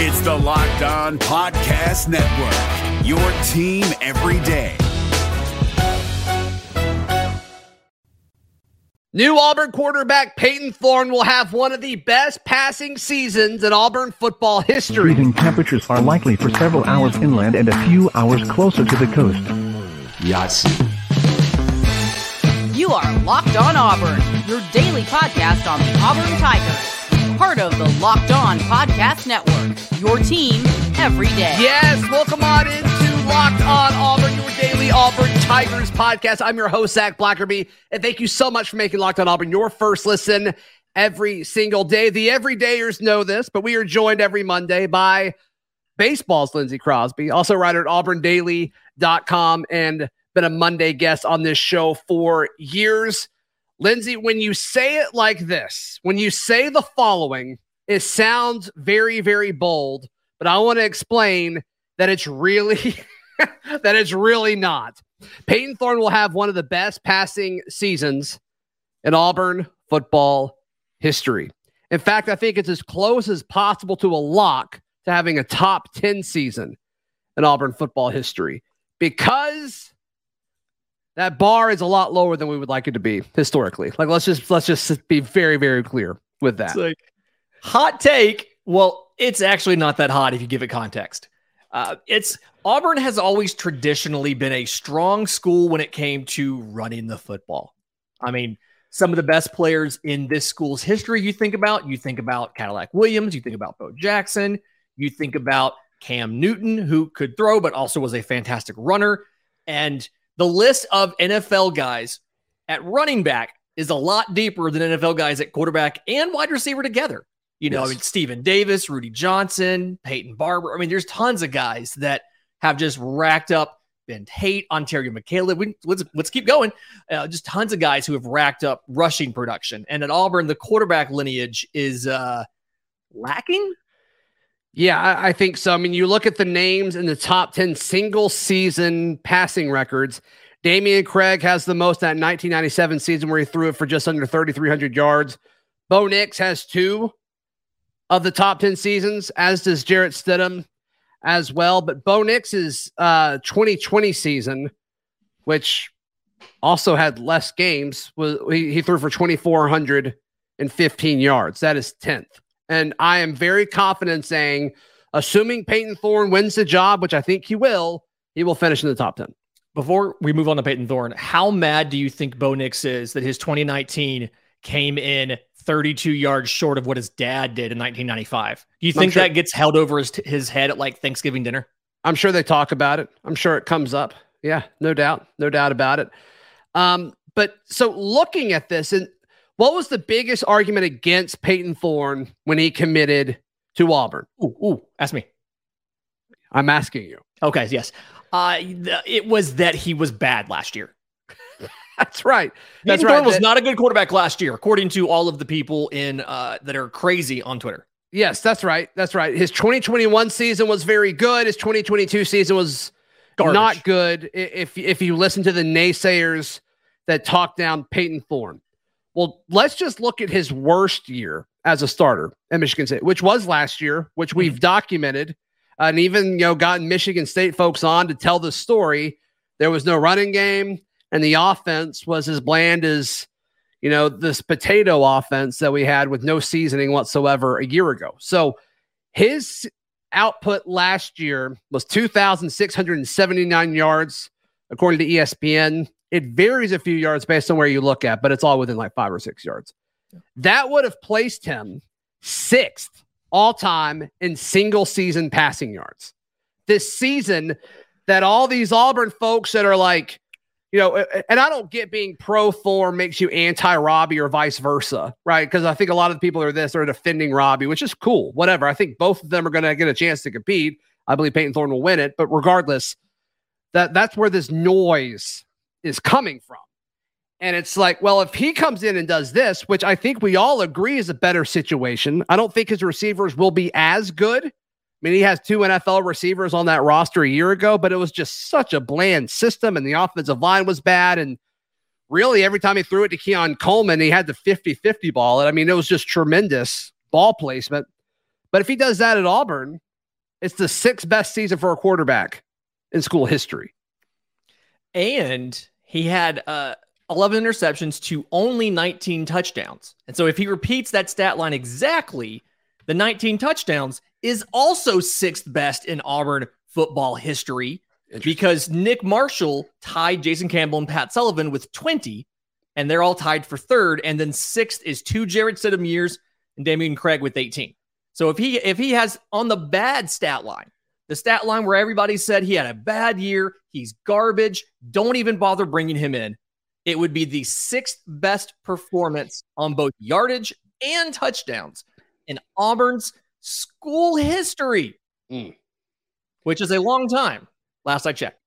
It's the Locked On Podcast Network, your team every day. New Auburn quarterback Payton Thorne will have one of the best passing seasons in Auburn football history. Freezing temperatures are likely for several hours inland and a few hours closer to the coast. Yahtzee. You are Locked On Auburn, your daily podcast on the Auburn Tigers. Part of the Locked On Podcast Network, your team every day. Yes, welcome on into Locked On Auburn, your daily Auburn Tigers podcast. I'm your host, Zac Blackerby, and thank you so much for making Locked On Auburn your first listen every single day. The everydayers know this, but we are joined every Monday by baseball's Lindsay Crosby, also writer at auburndaily.com and been a Monday guest on this show for years. Lindsay, when you say it like this, when you say the following, it sounds very, very bold, but I want to explain that it's really that it's really not. Payton Thorne will have one of the best passing seasons in Auburn football history. In fact, I think it's as close as possible to a lock to having a top 10 season in Auburn football history because that bar is a lot lower than we would like it to be historically. Like let's just let's just be very very clear with that. It's like hot take. Well, it's actually not that hot if you give it context. Uh, it's Auburn has always traditionally been a strong school when it came to running the football. I mean, some of the best players in this school's history you think about, you think about Cadillac Williams, you think about Bo Jackson, you think about Cam Newton, who could throw but also was a fantastic runner. And the list of NFL guys at running back is a lot deeper than NFL guys at quarterback and wide receiver together. You know, yes. I mean, Stephen Davis, Rudi Johnson, Peyton Barber. I mean, there's tons of guys that have just racked up Ben Tate, Onterio McCalebb. We, let's, let's keep going. Uh, just tons of guys who have racked up rushing production. And at Auburn, the quarterback lineage is uh, lacking. Yeah, I, I think so. I mean, you look at the names in the top 10 single season passing records. Dameyune Craig has the most that 1997 season where he threw it for just under 3,300 yards. Bo Nix has two of the top 10 seasons, as does Jarrett Stidham as well. But Bo Nix's uh, 2020 season, which also had less games, was he, he threw for 2,415 yards. That is 10th. And I am very confident saying, assuming Payton Thorne wins the job, which I think he will, he will finish in the top 10. Before we move on to Payton Thorne, how mad do you think Bo Nix is that his 2019 came in 32 yards short of what his dad did in 1995. Do you think sure. that gets held over his, his head at like Thanksgiving dinner? I'm sure they talk about it. I'm sure it comes up. Yeah, no doubt. No doubt about it. Um, but so looking at this, and what was the biggest argument against Payton Thorne when he committed to Auburn? Ooh, ooh, ask me. I'm asking you. Okay, yes. Uh, it was that he was bad last year. That's right. That's right. was not a good quarterback last year, according to all of the people in uh, that are crazy on Twitter. Yes, that's right. That's right. His 2021 season was very good. His 2022 season was Garbage. not good. If if you listen to the naysayers that talk down Payton Thorne, well, let's just look at his worst year as a starter at Michigan State, which was last year, which we've mm-hmm. documented, and even you know gotten Michigan State folks on to tell the story. There was no running game and the offense was as bland as you know this potato offense that we had with no seasoning whatsoever a year ago. So his output last year was 2,679 yards, according to ESPN. It varies a few yards based on where you look at, but it's all within like five or six yards. That would have placed him sixth all time in single season passing yards. This season, that all these Auburn folks that are like, you know, and I don't get being pro Thorne makes you anti Robby or vice versa, right? Because I think a lot of the people are this, are defending Robby, which is cool, whatever. I think both of them are going to get a chance to compete. I believe Payton Thorne will win it, but regardless, that that's where this noise is coming from. And it's like, well, if he comes in and does this, which I think we all agree is a better situation, I don't think his receivers will be as good I mean, he has two NFL receivers on that roster a year ago, but it was just such a bland system, and the offensive line was bad. And really, every time he threw it to Keon Coleman, he had the 50 50 ball. And I mean, it was just tremendous ball placement. But if he does that at Auburn, It's the sixth best season for a quarterback in school history. And he had uh, 11 interceptions to only 19 touchdowns. And so if he repeats that stat line exactly, the 19 touchdowns is also sixth best in Auburn football history because Nick Marshall tied Jason Campbell and Pat Sullivan with 20, and they're all tied for third. And then sixth is two Jarrett Stidham years and Dameyune Craig with 18. So if he if he has on the bad stat line, the stat line where everybody said he had a bad year, he's garbage, don't even bother bringing him in. It would be the sixth best performance on both yardage and touchdowns in Auburn's school history, mm. which is a long time. Last I checked.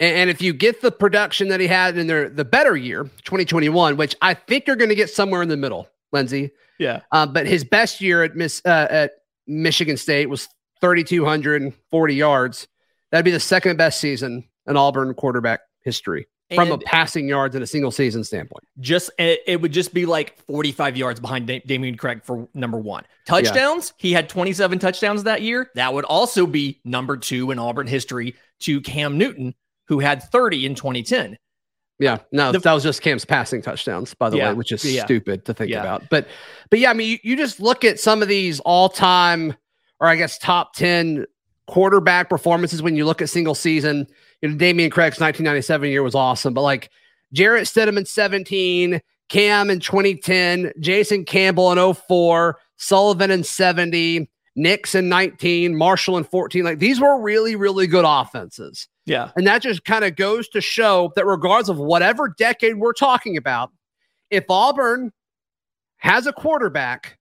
And if you get the production that he had in their the better year, 2021, which I think you're going to get somewhere in the middle, Lindsay. Yeah. Uh, but his best year at Miss uh, at Michigan State was 3,240 yards. That'd be the second best season in Auburn quarterback history from a passing yards in a single season standpoint. Just it, it would just be like 45 yards behind da- Dameyune Craig for number one. Touchdowns, yeah. he had 27 touchdowns that year. That would also be number two in Auburn history to Cam Newton, who had 30 in 2010. Yeah, no, the, that was just Cam's passing touchdowns, by the yeah, way, which is yeah. stupid to think about. But, but yeah, I mean, you, you just look at some of these all-time, or I guess top ten quarterback performances when you look at single season. You know, Dameyune Craig's 1997 year was awesome, but like Jarrett Stidham in 17, Cam in 2010, Jason Campbell in 04, Sullivan in 70, Nix in 19, Marshall in 14. Like these were really, really good offenses. Yeah. And that just kind of goes to show that regardless of whatever decade we're talking about, if Auburn has a quarterback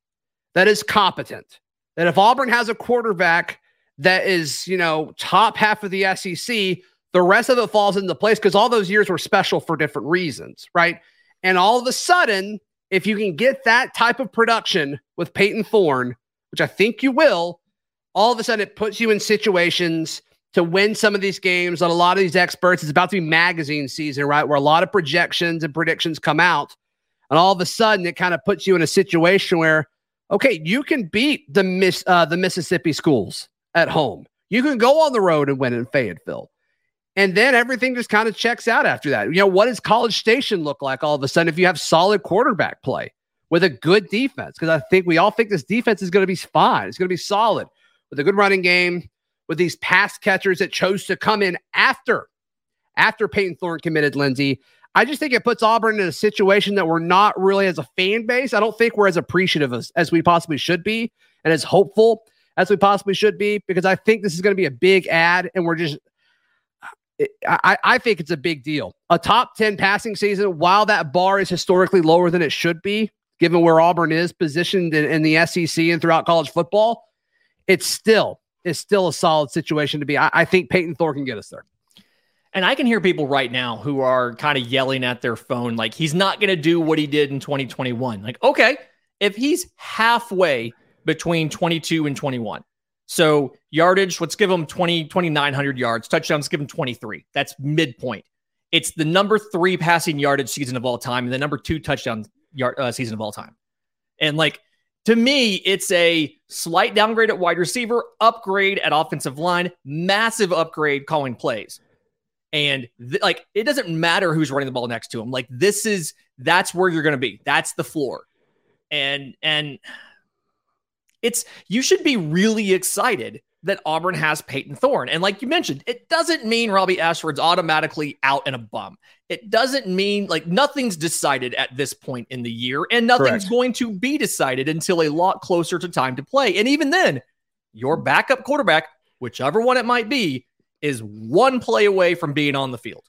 that is competent, that if Auburn has a quarterback that is, you know, top half of the SEC, the rest of it falls into place because all those years were special for different reasons, right? And all of a sudden, if you can get that type of production with Payton Thorne, which I think you will, all of a sudden it puts you in situations to win some of these games on a lot of these experts. It's about to be magazine season, right? Where a lot of projections and predictions come out. And all of a sudden it kind of puts you in a situation where, okay, you can beat the miss uh, the Mississippi schools at home. You can go on the road and win in Fayetteville. And then everything just kind of checks out after that. You know, what does College Station look like all of a sudden if you have solid quarterback play with a good defense? Because I think we all think this defense is going to be fine. It's going to be solid with a good running game, with these pass catchers that chose to come in after after Payton Thorne committed Lindsay. I just think it puts Auburn in a situation that we're not really as a fan base. I don't think we're as appreciative as, as we possibly should be and as hopeful as we possibly should be because I think this is going to be a big ad and we're just I, I think it's a big deal. A top 10 passing season, while that bar is historically lower than it should be, given where Auburn is positioned in, in the SEC and throughout college football, it's still it's still a solid situation to be. I, I think Payton Thorne can get us there. And I can hear people right now who are kind of yelling at their phone, like he's not going to do what he did in 2021. Like, okay, if he's halfway between 22 and 21, so yardage, let's give him 20, 2,900 yards, touchdowns, give him 23. That's midpoint. It's the number three passing yardage season of all time and the number two touchdown yard uh, season of all time. And like to me, it's a slight downgrade at wide receiver, upgrade at offensive line, massive upgrade calling plays. And th- like it doesn't matter who's running the ball next to him. Like this is that's where you're going to be. That's the floor. And and it's you should be really excited that Auburn has Payton Thorne, And like you mentioned, it doesn't mean Robby Ashford's automatically out and a bum. It doesn't mean like nothing's decided at this point in the year, and nothing's Correct. going to be decided until a lot closer to time to play. And even then, your backup quarterback, whichever one it might be, is one play away from being on the field.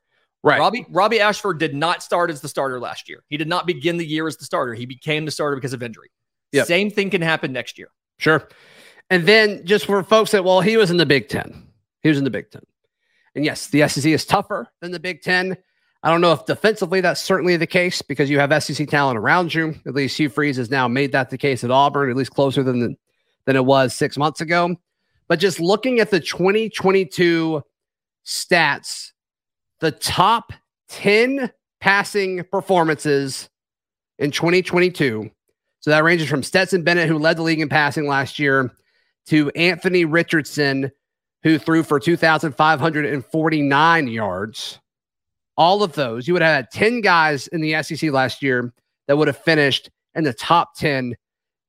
Right. Robby Robby Ashford did not start as the starter last year. He did not begin the year as the starter. He became the starter because of injury. Yep. Same thing can happen next year. Sure. And then just for folks that, well, he was in the Big Ten. He was in the Big Ten. And yes, the SEC is tougher than the Big Ten. I don't know if defensively that's certainly the case because you have SEC talent around you. At least Hugh Freeze has now made that the case at Auburn, at least closer than the, than it was six months ago. But just looking at the 2022 stats, the top 10 passing performances in 2022. So that ranges from Stetson Bennett, who led the league in passing last year, to Anthony Richardson, who threw for 2,549 yards. All of those, you would have had 10 guys in the SEC last year that would have finished in the top 10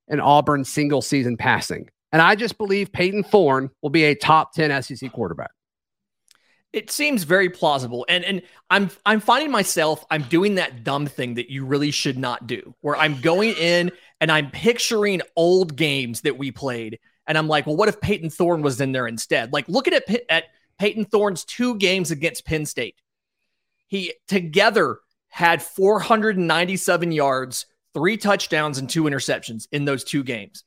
in Auburn single season passing. And I just believe Payton Thorne will be a top 10 SEC quarterback. It seems very plausible. And and I'm I'm finding myself I'm doing that dumb thing that you really should not do where I'm going in and I'm picturing old games that we played and I'm like, well what if Payton Thorne was in there instead? Like looking at at Payton Thorne's two games against Penn State. He together had 497 yards, three touchdowns and two interceptions in those two games.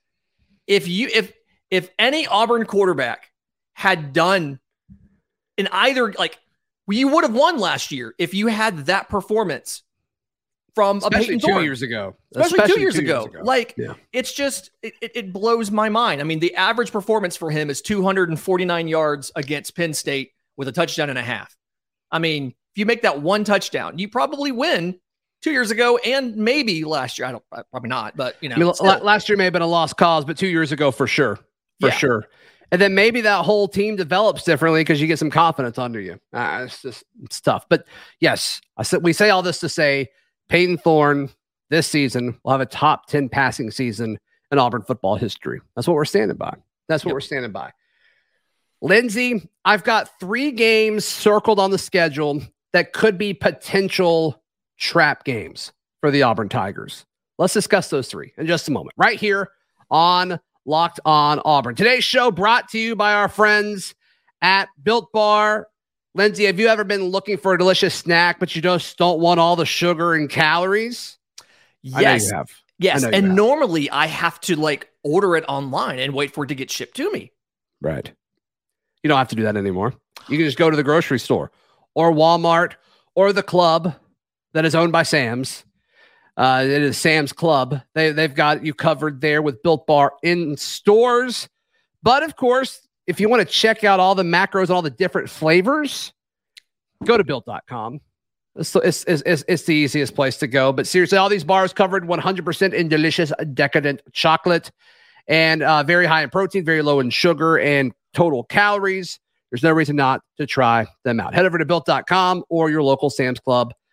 If you if if any Auburn quarterback had done in either like you would have won last year if you had that performance from especially a two Thorne. years ago. Especially, especially two, years, two ago. years ago. Like Yeah. it's just it, it, it blows my mind. I mean, the average performance for him is 249 yards against Penn State with a touchdown and a half. I mean, if you make that one touchdown, you probably win two years ago and maybe last year. I don't probably not, but you know, I mean, last year may have been a lost cause, but two years ago for sure, for Yeah. sure. And then maybe that whole team develops differently because you get some confidence under you. Uh, it's just it's tough. But yes, I said we say all this to say Payton Thorne this season will have a top ten passing season in Auburn football history. That's what we're standing by. That's what Yep. we're standing by. Lindsay, I've got three games circled on the schedule that could be potential trap games for the Auburn Tigers. Let's discuss those three in just a moment, right here on Locked On Auburn. Today's show brought to you by our friends at Built Bar. Lindsay, have you ever been looking for a delicious snack, but you just don't want all the sugar and calories? Yes, you have. yes. I know you And have. normally I have to like order it online and wait for it to get shipped to me. Right. You don't have to do that anymore. You can just go to the grocery store or Walmart or the club that is owned by Sam's. Uh, it is Sam's Club. They, they've got you covered there with Built Bar in stores. But of course, if you want to check out all the macros all the different flavors, go to built.com. It's, it's, it's, it's, it's the easiest place to go. But seriously, all these bars covered 100% in delicious, decadent chocolate and uh, very high in protein, very low in sugar and total calories. There's no reason not to try them out. Head over to built.com or your local Sam's Club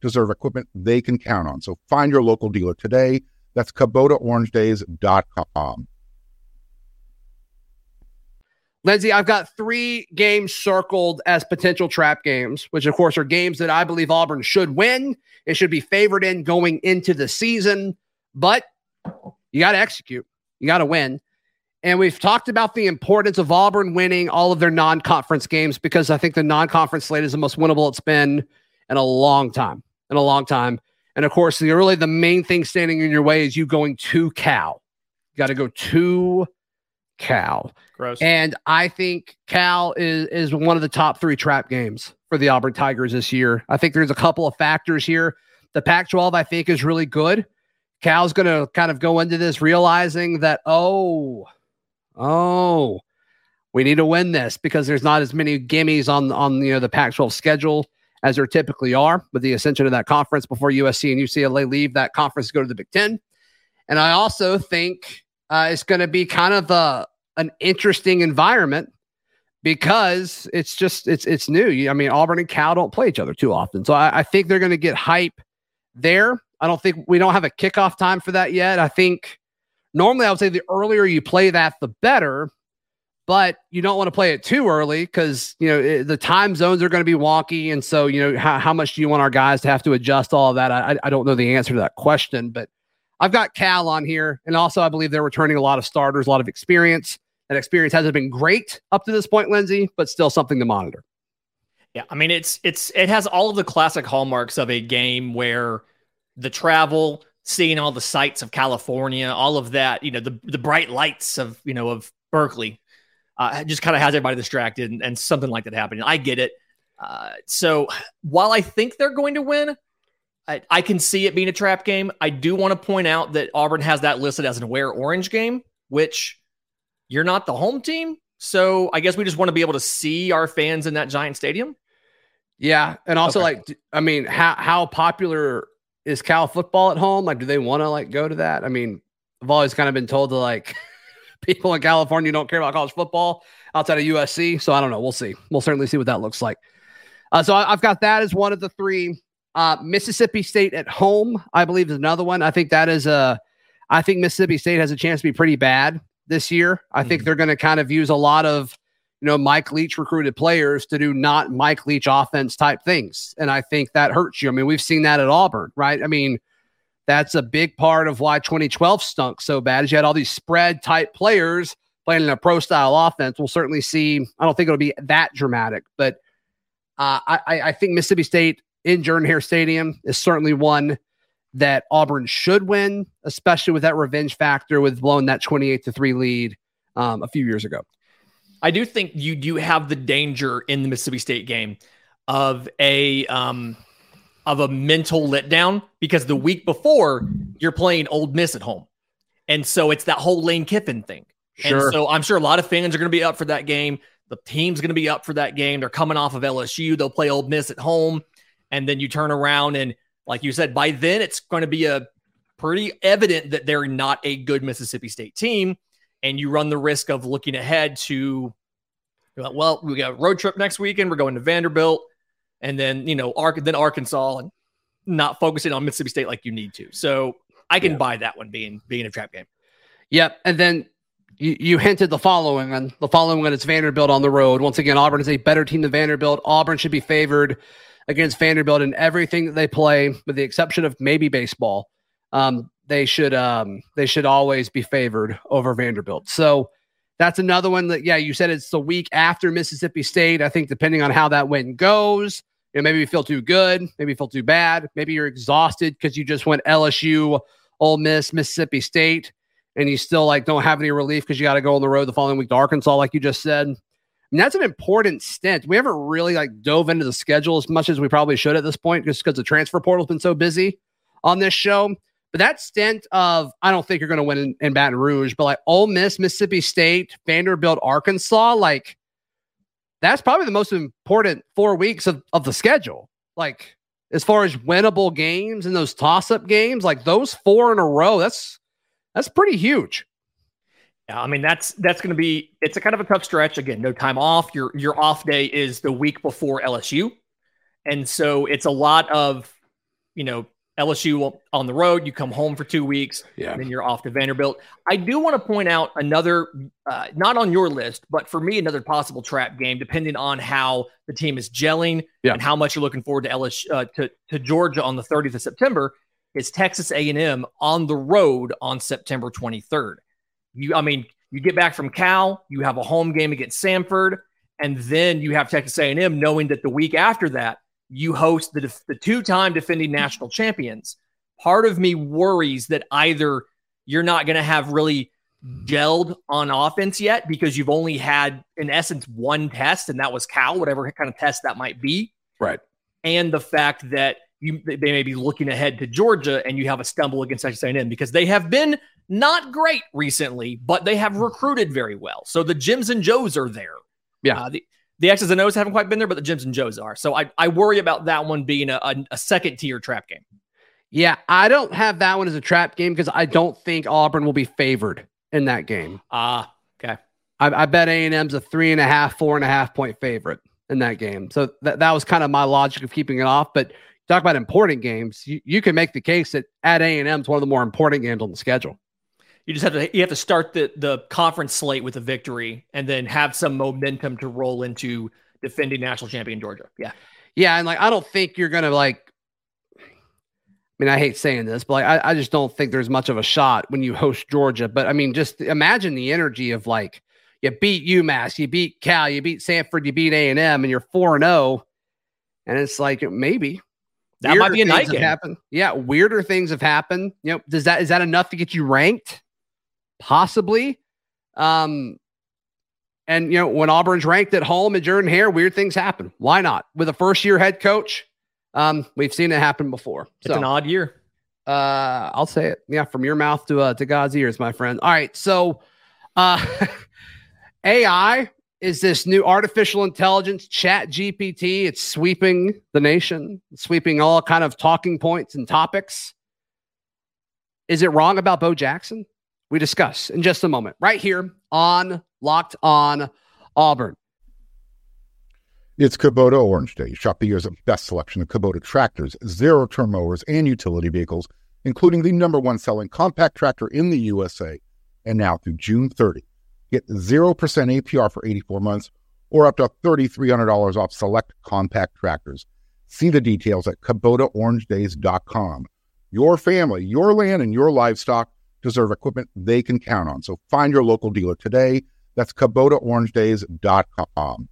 deserve equipment they can count on. So find your local dealer today. That's KubotaOrangeDays.com. Lindsay, I've got three games circled as potential trap games, which of course are games that I believe Auburn should win. It should be favored in going into the season, but you got to execute. You got to win. And we've talked about the importance of Auburn winning all of their non conference games because I think the non conference slate is the most winnable it's been in a long time. In a long time. And of course, the really the main thing standing in your way is you going to Cal. You got to go to Cal. Gross. And I think Cal is is one of the top three trap games for the Auburn Tigers this year. I think there's a couple of factors here. The Pac-12, I think, is really good. Cal's going to kind of go into this realizing that, oh, oh, we need to win this because there's not as many gimmies on on you know the Pac-12 schedule as there typically are with the ascension of that conference before USC and UCLA leave that conference to go to the Big Ten. And I also think uh, it's going to be kind of a an interesting environment because it's just it's it's new. I mean, Auburn and Cal don't play each other too often, so I, I think they're going to get hype there. I don't think we don't have a kickoff time for that yet. I think normally I would say the earlier you play that, the better. But you don't want to play it too early because you know it, the time zones are going to be wonky, and so you know how, how much do you want our guys to have to adjust all of that? I, I- don't know the answer to that question, but I've got Cal on here, and also I believe they're returning a lot of starters, a lot of experience. That experience hasn't been great up to this point, Lindsay, but still something to monitor. Yeah, I mean it's it's it has all of the classic hallmarks of a game where the travel, seeing all the sights of California, all of that, you know, the the bright lights of you know of Berkeley, uh, just kind of has everybody distracted, and, and something like that happening. I get it. Uh, so while I think they're going to win, I, I, can see it being a trap game. I do want to point out that Auburn has that listed as an aware orange game, which you're not the home team. So I guess we just want to be able to see our fans in that giant stadium. Yeah, and also okay. like, I mean, how how popular is Cal football at home? Like, do they want to like go to that? I mean, I've always kind of been told to like people in California don't care about college football outside of USC. So I don't know. We'll see. We'll certainly see what that looks like. Uh, so I, have got that as one of the three. Uh, Mississippi State at home, I believe, is another one. I think that is a. I think Mississippi State has a chance to be pretty bad this year. I mm-hmm. think they're going to kind of use a lot of, you know, Mike Leach recruited players to do not Mike Leach offense type things, and I think that hurts you. I mean, we've seen that at Auburn, right? I mean, that's a big part of why 2012 stunk so bad. Is you had all these spread type players playing in a pro style offense. We'll certainly see. I don't think it'll be that dramatic, but uh, I, I think Mississippi State in Jordan Hare Stadium is certainly one that Auburn should win, especially with that revenge factor with blowing that 28 to 3 lead um, a few years ago. I do think you do have the danger in the Mississippi State game of a um, of a mental letdown because the week before you're playing Ole Miss at home, and so it's that whole Lane Kiffin thing. Sure. And so I'm sure a lot of fans are going to be up for that game. The team's going to be up for that game. They're coming off of LSU. They'll play Ole Miss at home. And then you turn around and, like you said, by then it's going to be a pretty evident that they're not a good Mississippi State team. And you run the risk of looking ahead to, well, we got a road trip next weekend. We're going to Vanderbilt. And then, you know, Ark, then Arkansas and not focusing on Mississippi State like you need to. So I can yeah. buy that one being being a trap game. Yep. And then you, you hinted the following and the following one is Vanderbilt on the road. Once again, Auburn is a better team than Vanderbilt. Auburn should be favored against Vanderbilt in everything that they play, with the exception of maybe baseball. Um, they should um, they should always be favored over Vanderbilt. So that's another one that yeah, you said it's the week after Mississippi State. I think depending on how that win goes, know, maybe you feel too good, maybe you feel too bad, maybe you're exhausted because you just went LSU, Ole Miss, Mississippi State and you still like don't have any relief because you got to go on the road the following week to Arkansas, like you just said. And that's an important stint. We haven't really like dove into the schedule as much as we probably should at this point, just because the transfer portal's been so busy on this show. But that stint of I don't think you're going to win in, in Baton Rouge, but like Ole Miss, Mississippi State, Vanderbilt, Arkansas, like that's probably the most important four weeks of, of the schedule. Like as far as winnable games and those toss up games, like those four in a row, that's that's pretty huge. Yeah, I mean that's that's going to be it's a kind of a tough stretch. Again, no time off. Your your off day is the week before LSU, and so it's a lot of you know LSU on the road. You come home for two weeks, yeah. and then you're off to Vanderbilt. I do want to point out another, uh, not on your list, but for me, another possible trap game, depending on how the team is gelling yeah. and how much you're looking forward to LSU uh, to to Georgia on the 30th of September is Texas A&M on the road on September 23rd. You, I mean, you get back from Cal, you have a home game against Samford, and then you have Texas A&M knowing that the week after that you host the, the two-time defending national champions. Part of me worries that either you're not going to have really gelled on offense yet because you've only had in essence one test and that was Cal, whatever kind of test that might be. Right. And the fact that you they may be looking ahead to Georgia and you have a stumble against Texas A&M because they have been not great recently, but they have recruited very well. So the Jims and Joes are there. Yeah. Uh, the, the X's and O's haven't quite been there, but the Jims and Joes are. So I, I worry about that one being a, a, a second tier trap game. Yeah, I don't have that one as a trap game because I don't think Auburn will be favored in that game. Ah, uh, okay. I, I bet A and M's a three and a half, four and a half point favorite in that game. So that that was kind of my logic of keeping it off. But talk about important games, you, you can make the case that at A and M is one of the more important games on the schedule. You just have to you have to start the the conference slate with a victory and then have some momentum to roll into defending national champion Georgia. Yeah. Yeah, and like I don't think you're gonna like I mean, I hate saying this, but like I, I just don't think there's much of a shot when you host Georgia. But I mean, just imagine the energy of like you beat UMass, you beat Cal, you beat Samford, you beat A and M, and you're four and zero, oh, and it's like maybe that might be a night game. Happen. Yeah, weirder things have happened. You know, does that is that enough to get you ranked? Possibly. Um, And you know, when Auburn's ranked at home and Jordan Hare, weird things happen. Why not? With a first year head coach, um, we've seen it happen before. It's so, an odd year. Uh, I'll say it. Yeah, from your mouth to uh, to God's ears, my friend. All right, so uh, AI is this new artificial intelligence chat GPT. It's sweeping the nation, sweeping all kind of talking points and topics. Is it wrong about Bo Jackson? We discuss in just a moment, right here on Locked On Auburn. It's Kubota Orange Day. Shop the year's best selection of Kubota tractors, zero turn mowers, and utility vehicles, including the number one selling compact tractor in the USA. And now through June 30, Get 0% APR for 84 months or up to $3,300 off select compact tractors. See the details at KubotaOrangeDays.com. Your family, your land, and your livestock deserve equipment they can count on. So find your local dealer today. That's KubotaOrangeDays.com.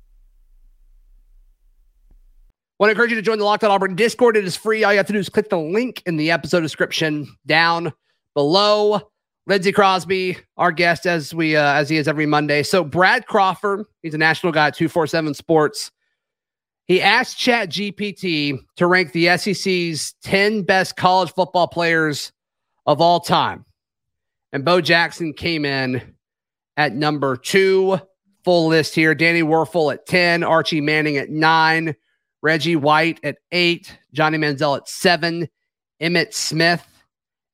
Want to encourage you to join the Locked On Auburn Discord. It is free. All you have to do is click the link in the episode description down below. Lindsay Crosby, our guest as we uh, as he is every Monday. So Brad Crawford, he's a national guy at 247 Sports. He asked Chat GPT to rank the SEC's 10 best college football players of all time. And Bo Jackson came in at number two. Full list here. Danny Wuerffel at 10, Archie Manning at nine, Reggie White at eight, Johnny Manziel at seven, Emmitt Smith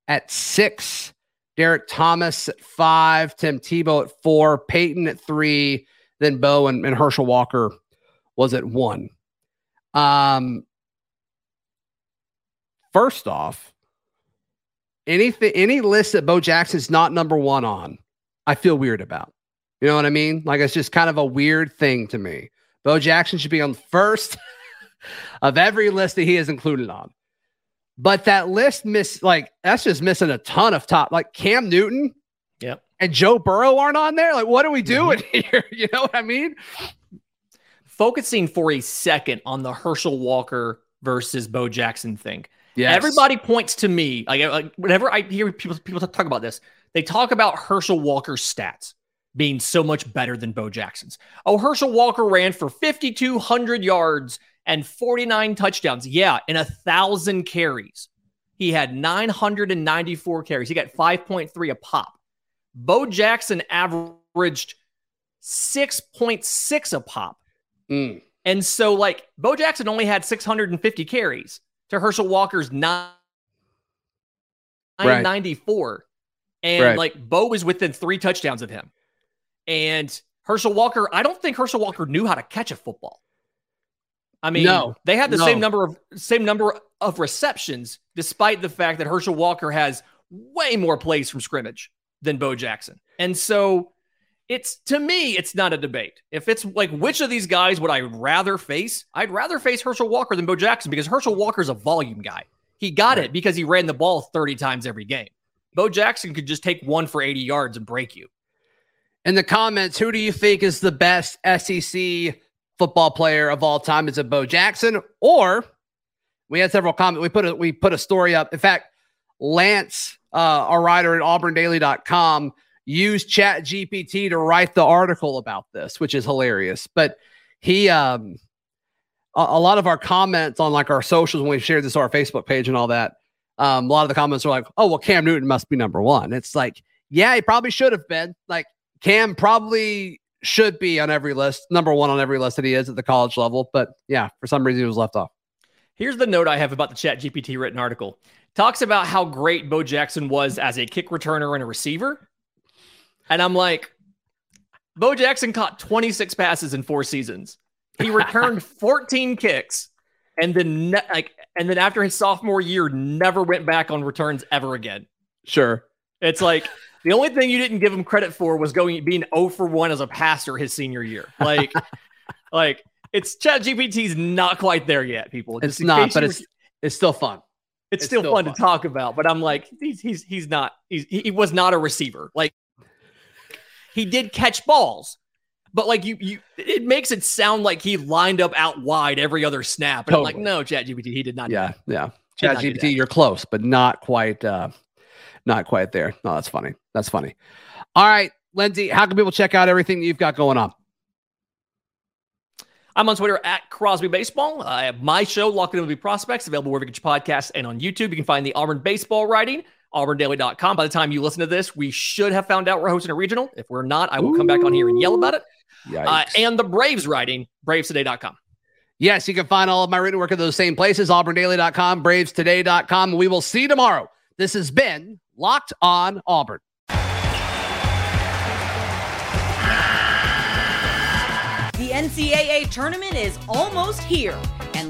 at six, Derrick Thomas at five, Tim Tebow at four, Peyton at three, then Bo and, and Herschel Walker was at one. Um, first off, anything any list that Bo Jackson's not number one on, I feel weird about. You know what I mean? Like it's just kind of a weird thing to me. Bo Jackson should be on first of every list that he is included on. But that list miss like that's just missing a ton of top like Cam Newton. Yep. And Joe Burrow aren't on there. Like, what are we doing mm-hmm. here? You know what I mean? Focusing for a second on the Herschel Walker versus Bo Jackson thing. Yeah. Everybody points to me like, like whenever I hear people people talk about this, they talk about Herschel Walker's stats being so much better than Bo Jackson's. Oh, Herschel Walker ran for 5,200 yards and 49 touchdowns. Yeah, in a thousand carries. He had 994 carries. He got 5.3 a pop. Bo Jackson averaged 6.6 a pop. Mm. And so, like, Bo Jackson only had 650 carries to Herschel Walker's 994. Right. And right. like, Bo was within three touchdowns of him. And Herschel Walker, I don't think Herschel Walker knew how to catch a football. I mean, no, they had the no. same number of same number of receptions, despite the fact that Herschel Walker has way more plays from scrimmage than Bo Jackson. And so it's to me, it's not a debate. If it's like which of these guys would I rather face, I'd rather face Herschel Walker than Bo Jackson because Herschel Walker's a volume guy. He got right. it because he ran the ball 30 times every game. Bo Jackson could just take one for 80 yards and break you. In the comments, who do you think is the best SEC football player of all time is it Bo Jackson or we had several comments. We put a we put a story up. In fact, Lance, uh, our writer at auburndaily.com, used Chat GPT to write the article about this, which is hilarious. But he um a, a lot of our comments on like our socials when we shared this on our Facebook page and all that. Um, a lot of the comments were like, oh, well, Cam Newton must be number one. It's like, yeah, he probably should have been. Like, Cam probably should be on every list, number one on every list that he is at the college level. But yeah, for some reason he was left off. Here's the note I have about the Chat GPT written article. Talks about how great Bo Jackson was as a kick returner and a receiver. And I'm like, Bo Jackson caught 26 passes in four seasons. He returned 14 kicks and then ne- like and then after his sophomore year never went back on returns ever again. Sure. It's like the only thing you didn't give him credit for was going being 0 for 1 as a passer his senior year. Like, like it's Chat GPT's not quite there yet, people. Just it's not, but it's it's still fun. It's, it's still, still fun, fun, to talk about, but I'm like, he's he's he's not he's he was not a receiver. Like he did catch balls, but like you you it makes it sound like he lined up out wide every other snap. And totally. I'm like, no, Chat GPT, he did not. Yeah, yeah. Chat GPT, you're close, but not quite uh not quite there. No, that's funny. That's funny. All right, Lindsay, how can people check out everything that you've got going on? I'm on Twitter at Crosby Baseball. I have my show, Locked On MLB Prospects, available wherever you get your podcasts and on YouTube. You can find the Auburn Baseball writing, auburndaily.com. By the time you listen to this, we should have found out we're hosting a regional. If we're not, I will come back on here and yell about it. Uh, and the Braves writing, bravestoday.com. Yes, you can find all of my written work at those same places, auburndaily.com, bravestoday.com. We will see you tomorrow. This has been Locked on Auburn. The NCAA tournament is almost here,